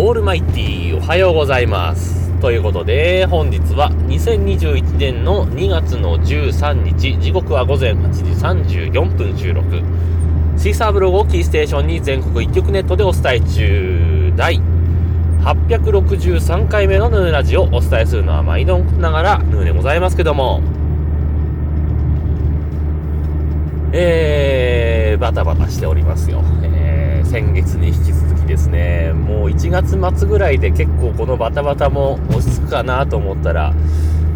オールマイティーおはようございます。ということで、本日は2021年の2月の13日、時刻は午前8時34分収録。シーサーブログをキーステーションに全国一曲ネットでお伝え中、第863回目のヌーラジオをお伝えするのは毎度ながらヌーでございますけども、えー、バタバタしておりますよ。えー、先月に引き続きですね、もう1月末ぐらいで結構このバタバタも落ち着くかなと思ったら、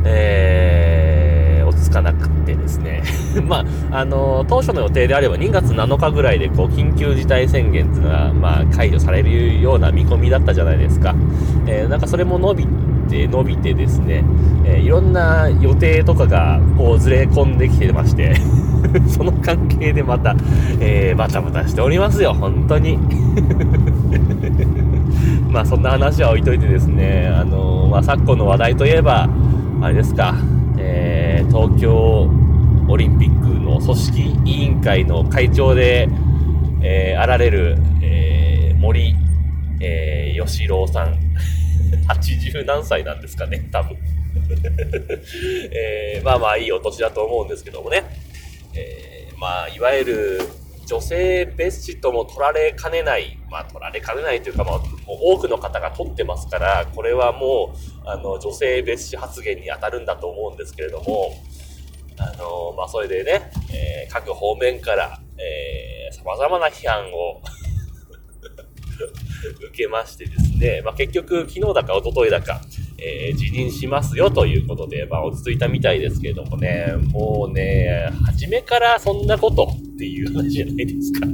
えー、落ち着かなくてですね。まあ、あの当初の予定であれば2月7日ぐらいでこう、緊急事態宣言っていうのは、まあ、解除されるような見込みだったじゃないですか。えー、なんかそれも伸びて、伸びてですね、えー、いろんな予定とかがこうずれ込んできてまして、その関係でまた、えー、バタバタしておりますよ、本当に。まあそんな話は置いといてですね、あのー、まあ昨今の話題といえば、あれですか、えー、東京オリンピックの組織委員会の会長で、えー、あられる、えー、森、えー、吉郎さん。80何歳なんですかね、多分。えー、まあまあいいお年だと思うんですけどもね。えー、まあ、いわゆる女性別紙とも取られかねない、まあ取られかねないというか、まあ、多くの方が取ってますから、これはもう、あの、女性別紙発言に当たるんだと思うんですけれども、あの、まあそれでね、えー、各方面から、えー、様々な批判を 受けましてですね、でまあ、結局、昨日だか一昨日だか、えー、辞任しますよということで、まあ、落ち着いたみたいですけれどもね、もうね、初めからそんなことっていう話じゃないですか。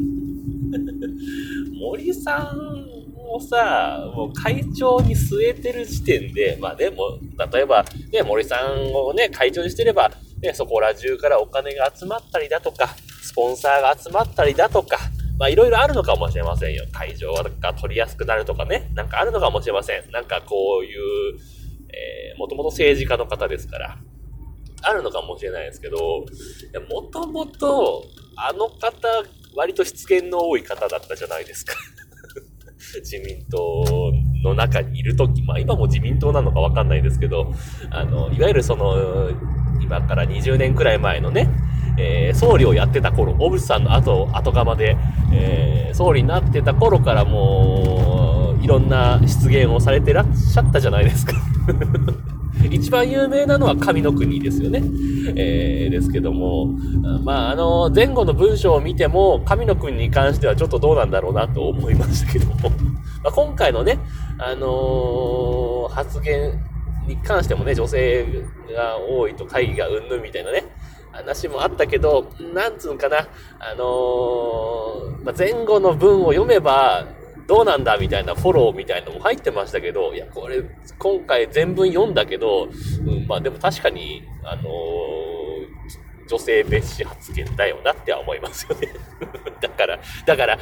森さんをさ、もう会長に据えてる時点で、まあでも、例えば、ね、森さんをね、会長にしてれば、ね、そこら中からお金が集まったりだとか、スポンサーが集まったりだとか、まあいろいろあるのかもしれませんよ。会場が取りやすくなるとかね。なんかあるのかもしれません。なんかこういう、えー、もともと政治家の方ですから。あるのかもしれないですけど、もともと、あの方、割と失言の多い方だったじゃないですか。自民党の中にいるとき、まあ今も自民党なのかわかんないですけど、あの、いわゆるその、今から20年くらい前のね、えー、総理をやってた頃、小渕さんの後、後釜で、えー、総理になってた頃からもう、いろんな失言をされてらっしゃったじゃないですか。一番有名なのは神の国ですよね。えー、ですけども、まあ、あの、前後の文章を見ても、神の国に関してはちょっとどうなんだろうなと思いましたけども、まあ、今回のね、あのー、発言に関してもね、女性が多いと会議がうんぬんみたいなね、話もあったけど、なんつうんかな、あのー、まあ、前後の文を読めば、どうなんだみたいなフォローみたいなのも入ってましたけど、いや、これ、今回全文読んだけど、うん、まあでも確かに、あのー、女性別紙発言だよなっては思いますよね。だから、だから、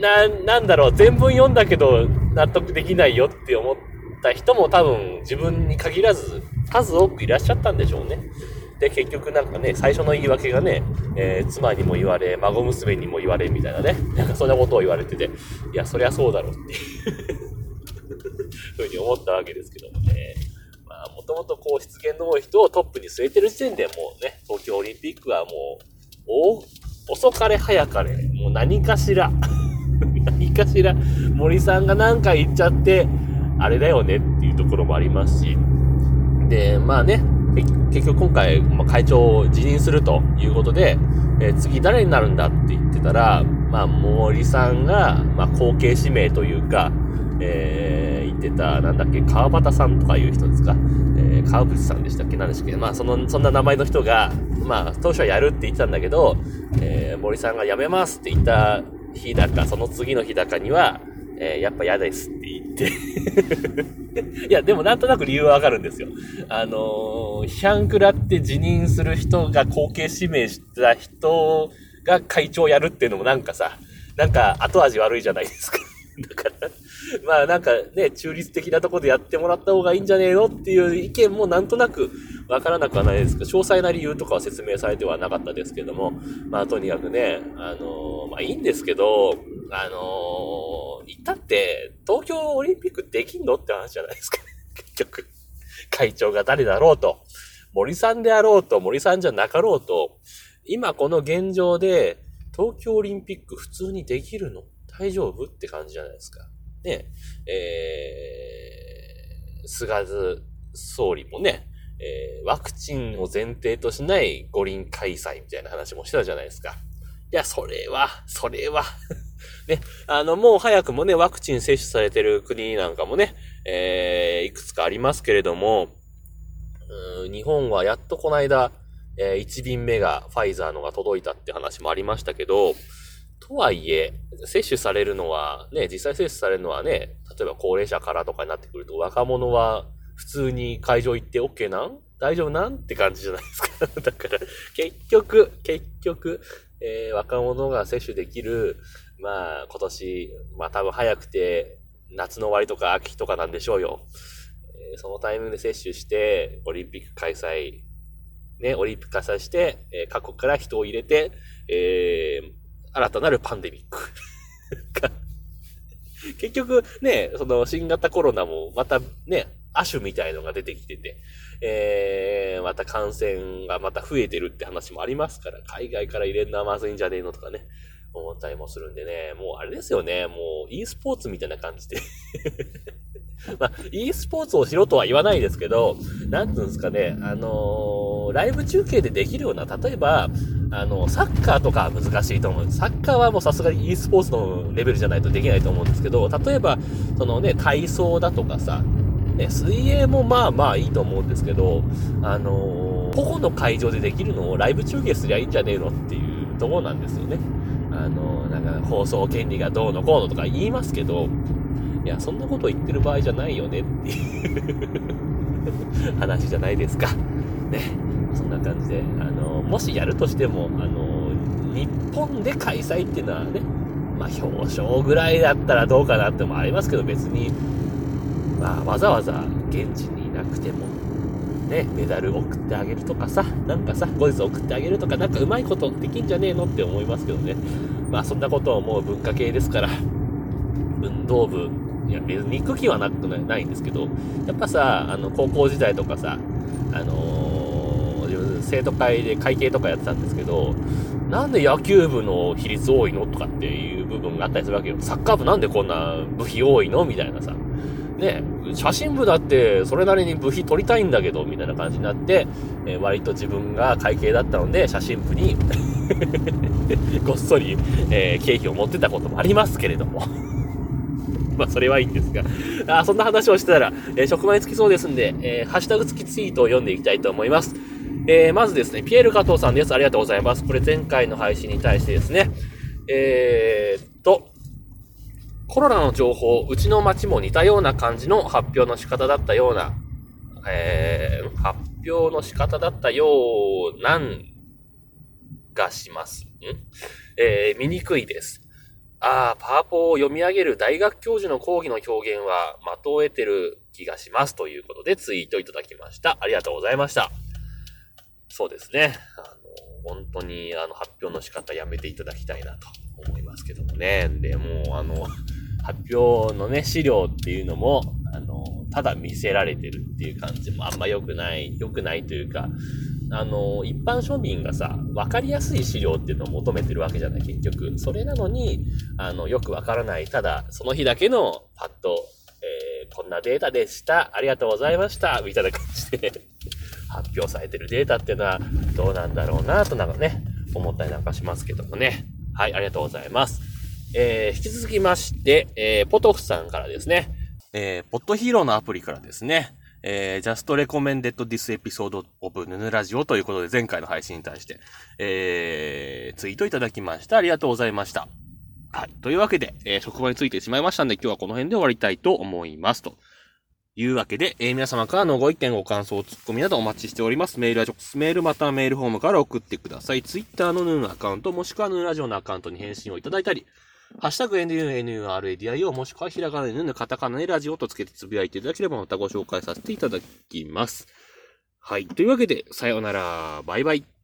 な、な、なんだろう、全文読んだけど納得できないよって思った人も多分自分に限らず数多くいらっしゃったんでしょうね。で、結局なんかね、最初の言い訳がね、えー、妻にも言われ、孫娘にも言われみたいなね、なんかそんなことを言われてて、いや、そりゃそうだろうっていうふうに思ったわけですけどもね。まあ、もともとこう、失言の多い人をトップに据えてる時点でもうね、東京オリンピックはもう、お、遅かれ早かれ、もう何かしら、何かしら、森さんが何か言っちゃって、あれだよねっていうところもありますし、で、まあね、結局今回、まあ、会長を辞任するということで、えー、次誰になるんだって言ってたら、まあ、森さんが、まあ、後継指名というか、えー、言ってた、なんだっけ、川端さんとかいう人ですか、えー、川淵さんでしたっけ？何でしたっけ？まあ、その、そんな名前の人が、まあ、当初はやるって言ってたんだけど、えー、森さんが辞めますって言った日だか、その次の日だかには、えー、やっぱ嫌ですいや、でもなんとなく理由はわかるんですよ。あのー、批判食らって辞任する人が後継指名した人が会長やるっていうのもなんかさ、なんか後味悪いじゃないですか。だから、まあなんかね、中立的なとこでやってもらった方がいいんじゃねえのっていう意見もなんとなくわからなくはないですけど、詳細な理由とかは説明されてはなかったですけども、まあとにかくね、あのー、まあいいんですけど、あのー、だったって、東京オリンピックできんのって話じゃないですか。ね 結局。会長が誰だろうと。森さんであろうと、森さんじゃなかろうと、今この現状で、東京オリンピック普通にできるの？大丈夫って感じじゃないですか。ね、えー、菅津総理もね、えー、ワクチンを前提としない五輪開催みたいな話もしてたじゃないですか。いや、それは、それはね、あの、もう早くもね、ワクチン接種されてる国なんかもね、えー、いくつかありますけれども、うん日本はやっとこの間、えー、1便目がファイザーのが届いたって話もありましたけど、とはいえ、接種されるのは、ね、実際接種されるのはね、例えば高齢者からとかになってくると、若者は普通に会場行って OK なん？大丈夫なん？って感じじゃないですか。だから、結局、結局、えー、若者が接種できる、まあ、今年、まあ多分早くて、夏の終わりとか秋とかなんでしょうよ。えー、そのタイミングで接種して、オリンピック開催、ね、オリンピック開催して、えー、各国から人を入れて、えー、新たなるパンデミック 結局ね、その新型コロナもまたね、亜種みたいのが出てきてて、えー、また感染がまた増えてるって話もありますから、海外から入れるのはまずいんじゃねえのとかね、思ったりもするんでね、もうあれですよね、もう e スポーツみたいな感じで まあ、e スポーツをしろとは言わないですけど、なんていうんですかね、あのー、ライブ中継でできるような、例えば、あの、サッカーとかは難しいと思う。サッカーはもうさすがに e スポーツのレベルじゃないとできないと思うんですけど、例えば、そのね、体操だとかさ、ね、水泳もまあまあいいと思うんですけど、あのー、個々の会場でできるのをライブ中継すりゃいいんじゃねえのっていうところなんですよね。あの、なんか放送権利がどうのこうのとか言いますけど、いや、そんなこと言ってる場合じゃないよねっていう 話じゃないですか。ね。そんな感じで、あの、もしやるとしても、あの、日本で開催っていうのはね、まあ、表彰ぐらいだったらどうかなってもありますけど、別に、まあ、わざわざ現地にいなくても、ね、メダル送ってあげるとかさ、なんかさ、後日送ってあげるとか、なんかうまいことできんじゃねえのって思いますけどね。まあ、そんなことを思う文化系ですから、運動部、いや、別に行く気はなくないんですけど、やっぱさ、あの、高校時代とかさ、あのー、生徒会で会計とかやってたんですけど、なんで野球部の比率多いのとかっていう部分があったりするわけよ。サッカー部なんでこんな部費多いのみたいなさ。ね、写真部だってそれなりに部費取りたいんだけど、みたいな感じになって、えー、割と自分が会計だったので、写真部に ごっそり、えー、経費を持ってたこともありますけれども まあ、それはいいんですが。あそんな話をしてたら、えー、職場につきそうですんで、えー、ハッシュタグ付きツイートを読んでいきたいと思います。えー、まずですね、ピエール加藤さんです。ありがとうございます。これ前回の配信に対してですね、えー、っと、コロナの情報、うちの町も似たような感じの発表の仕方だったような、えー、発表の仕方だったようなんがします。ん？えー、見にくいです。ああ、パワポを読み上げる大学教授の講義の表現は的を得てる気がしますということでツイートいただきました。ありがとうございました。そうですね。あの、本当にあの発表の仕方やめていただきたいなと思いますけどもね。で、もうあの、発表のね、資料っていうのも、あの、ただ見せられてるっていう感じもあんま良くない、良くないというか、あの、一般庶民がさ、わかりやすい資料っていうのを求めてるわけじゃない、結局。それなのに、あの、よくわからない、ただ、その日だけのパッと、えー、こんなデータでした。ありがとうございました。みたいな感じで 発表されてるデータっていうのは、どうなんだろうなとなんかね、思ったりなんかしますけどもね。はい、ありがとうございます。えー、引き続きまして、えー、ポトフさんからですね、えー、ポットヒーローのアプリからですね、えー、just recommended this episode of ヌヌラジオということで前回の配信に対して、えー、ツイートいただきました。ありがとうございました。はい。というわけで、えー、職場についてしまいましたんで、今日はこの辺で終わりたいと思います。というわけで、えー、皆様からのご意見、ご感想、ツッコミなどお待ちしております。メールは直接メールまたはメールフォームから送ってください。ツイッターのヌーンアカウント、もしくはヌーラジオのアカウントに返信をいただいたり、ハッシュタグ NUNURADIO もしくはひらがなのカタカナでラジオとつけてつぶやいていただければまたご紹介させていただきます。はい。というわけで、さようなら。バイバイ。